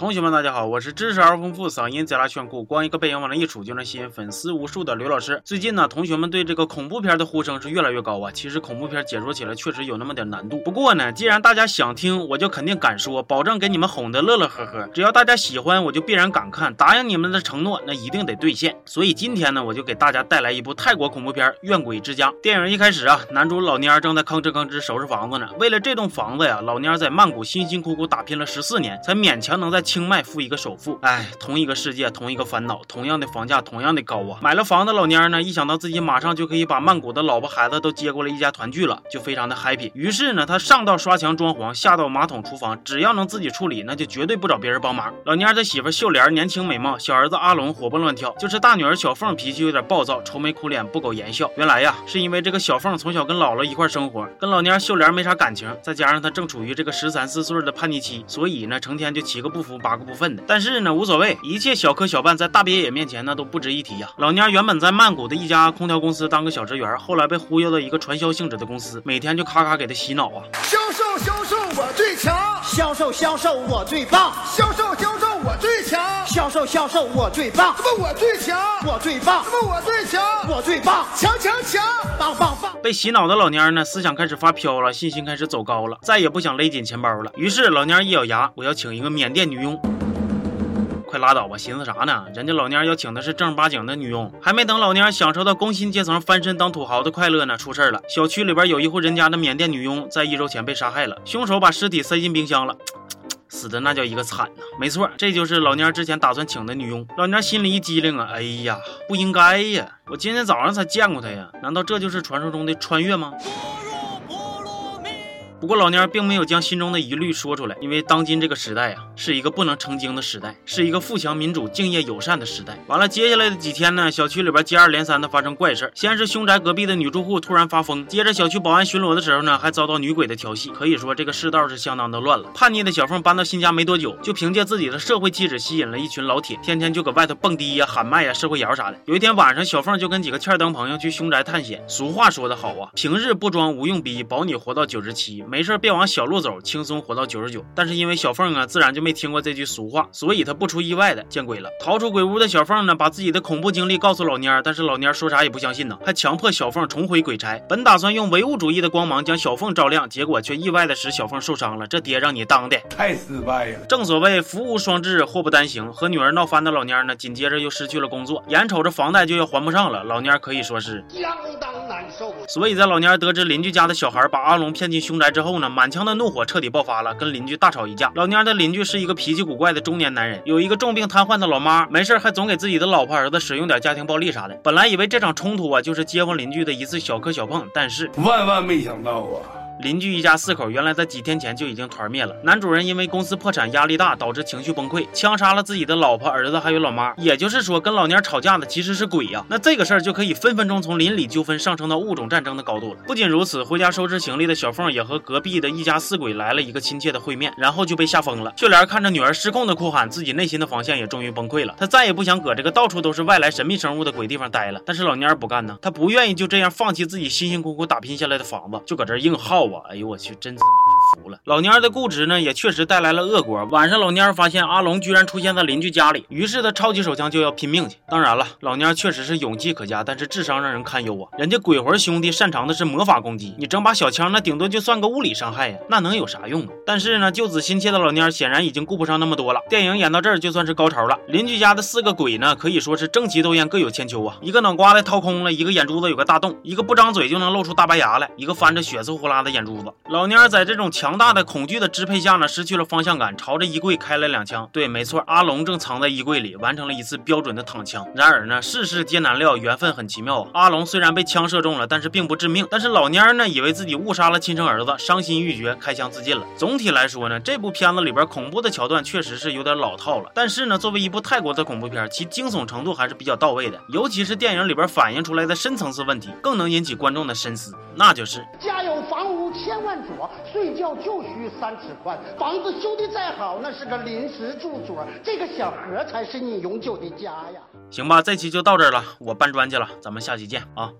同学们，大家好，我是知识而丰富、嗓音贼拉炫酷、光一个背影往那一杵就能吸引粉丝无数的刘老师。最近呢，同学们对这个恐怖片的呼声是越来越高啊。其实恐怖片解说起来确实有那么点难度。不过呢，既然大家想听，我就肯定敢说，保证给你们哄得乐乐呵呵。只要大家喜欢，我就必然敢看。答应你们的承诺，那一定得兑现。所以今天呢，我就给大家带来一部泰国恐怖片《怨鬼之家》。电影一开始啊，男主老蔫正在吭哧吭哧收拾房子呢。为了这栋房子呀，老蔫在曼谷辛辛苦苦打拼了十四年，才勉强能在清迈付一个。首付，哎，同一个世界，同一个烦恼，同样的房价，同样的高啊！买了房的老蔫呢，一想到自己马上就可以把曼谷的老婆孩子都接过来一家团聚了，就非常的 happy。于是呢，他上到刷墙装潢，下到马桶厨房，只要能自己处理，那就绝对不找别人帮忙。老蔫的媳妇秀莲年轻美貌，小儿子阿龙活蹦乱跳，就是大女儿小凤脾气有点暴躁，愁眉苦脸，不苟言笑。原来呀，是因为这个小凤从小跟姥姥一块生活，跟老蔫秀莲没啥感情，再加上她正处于这个十三四岁的叛逆期，所以呢，成天就七个不服八个不分的。但是呢，无所谓。一切小磕小绊在大别野面前呢都不值一提呀。老蔫原本在曼谷的一家空调公司当个小职员，后来被忽悠到一个传销性质的公司，每天就咔咔给他洗脑啊。销售销售我最强，销售销售我最棒，销售销售销售销售我最棒，怎么我最强？我最棒，怎么我最强？我最棒，强强强，棒棒棒！被洗脑的老蔫呢，思想开始发飘了，信心开始走高了，再也不想勒紧钱包了。于是老蔫一咬牙，我要请一个缅甸女佣。快拉倒吧，寻思啥呢？人家老蔫要请的是正儿八经的女佣，还没等老蔫享受到工薪阶层翻身当土豪的快乐呢，出事了。小区里边有一户人家的缅甸女佣在一周前被杀害了，凶手把尸体塞进冰箱了，死的那叫一个惨呐！没错，这就是老蔫之前打算请的女佣。老蔫心里一激灵啊，哎呀，不应该呀！我今天早上才见过她呀，难道这就是传说中的穿越吗？不过老蔫并没有将心中的疑虑说出来，因为当今这个时代啊，是一个不能成精的时代，是一个富强、民主、敬业、友善的时代。完了，接下来的几天呢，小区里边接二连三的发生怪事先是凶宅隔壁的女住户突然发疯，接着小区保安巡逻的时候呢，还遭到女鬼的调戏。可以说这个世道是相当的乱了。叛逆的小凤搬到新家没多久，就凭借自己的社会气质吸引了一群老铁，天天就搁外头蹦迪呀、喊麦呀、社会摇啥的。有一天晚上，小凤就跟几个欠灯朋友去凶宅探险。俗话说得好啊，平日不装无用逼，保你活到九十七。没事别往小。路走，轻松活到九十九。但是因为小凤啊，自然就没听过这句俗话，所以她不出意外的见鬼了。逃出鬼屋的小凤呢，把自己的恐怖经历告诉老蔫儿，但是老蔫儿说啥也不相信呢，还强迫小凤重回鬼差。本打算用唯物主义的光芒将小凤照亮，结果却意外的使小凤受伤了。这爹让你当的太失败了。正所谓福无双至，祸不单行。和女儿闹翻的老蔫儿呢，紧接着又失去了工作，眼瞅着房贷就要还不上了，老蔫儿可以说是相当。所以在老蔫得知邻居家的小孩把阿龙骗进凶宅之后呢，满腔的怒火彻底爆发。了，跟邻居大吵一架。老蔫的邻居是一个脾气古怪的中年男人，有一个重病瘫痪的老妈，没事还总给自己的老婆儿子使用点家庭暴力啥的。本来以为这场冲突啊，就是街坊邻居的一次小磕小碰，但是万万没想到啊！邻居一家四口原来在几天前就已经团灭了。男主人因为公司破产压力大，导致情绪崩溃，枪杀了自己的老婆、儿子还有老妈。也就是说，跟老蔫吵架的其实是鬼呀。那这个事儿就可以分分钟从邻里纠纷上升到物种战争的高度了。不仅如此，回家收拾行李的小凤也和隔壁的一家四鬼来了一个亲切的会面，然后就被吓疯了。秀莲看着女儿失控的哭喊，自己内心的防线也终于崩溃了。她再也不想搁这个到处都是外来神秘生物的鬼地方待了。但是老蔫不干呢，他不愿意就这样放弃自己辛辛苦苦打拼下来的房子，就搁这硬耗啊！哎呦我去，真。他妈是服了！老蔫的固执呢，也确实带来了恶果。晚上，老蔫发现阿龙居然出现在邻居家里，于是他抄起手枪就要拼命去。当然了，老蔫确实是勇气可嘉，但是智商让人堪忧啊！人家鬼魂兄弟擅长的是魔法攻击，你整把小枪，那顶多就算个物理伤害呀，那能有啥用啊？但是呢，救子心切的老蔫显然已经顾不上那么多了。电影演到这儿就算是高潮了。邻居家的四个鬼呢，可以说是争奇斗艳，各有千秋啊！一个脑瓜子掏空了，一个眼珠子有个大洞，一个不张嘴就能露出大白牙来，一个翻着血丝呼啦的眼珠子。老蔫在这种强大的恐惧的支配下呢，失去了方向感，朝着衣柜开了两枪。对，没错，阿龙正藏在衣柜里，完成了一次标准的躺枪。然而呢，世事皆难料，缘分很奇妙啊。阿龙虽然被枪射中了，但是并不致命。但是老蔫呢，以为自己误杀了亲生儿子，伤心欲绝，开枪自尽了。总体来说呢，这部片子里边恐怖的桥段确实是有点老套了。但是呢，作为一部泰国的恐怖片，其惊悚程度还是比较到位的。尤其是电影里边反映出来的深层次问题，更能引起观众的深思。那就是家有房屋千万座，睡觉就需。三尺宽，房子修的再好，那是个临时住所，这个小盒才是你永久的家呀。行吧，这期就到这儿了，我搬砖去了，咱们下期见啊。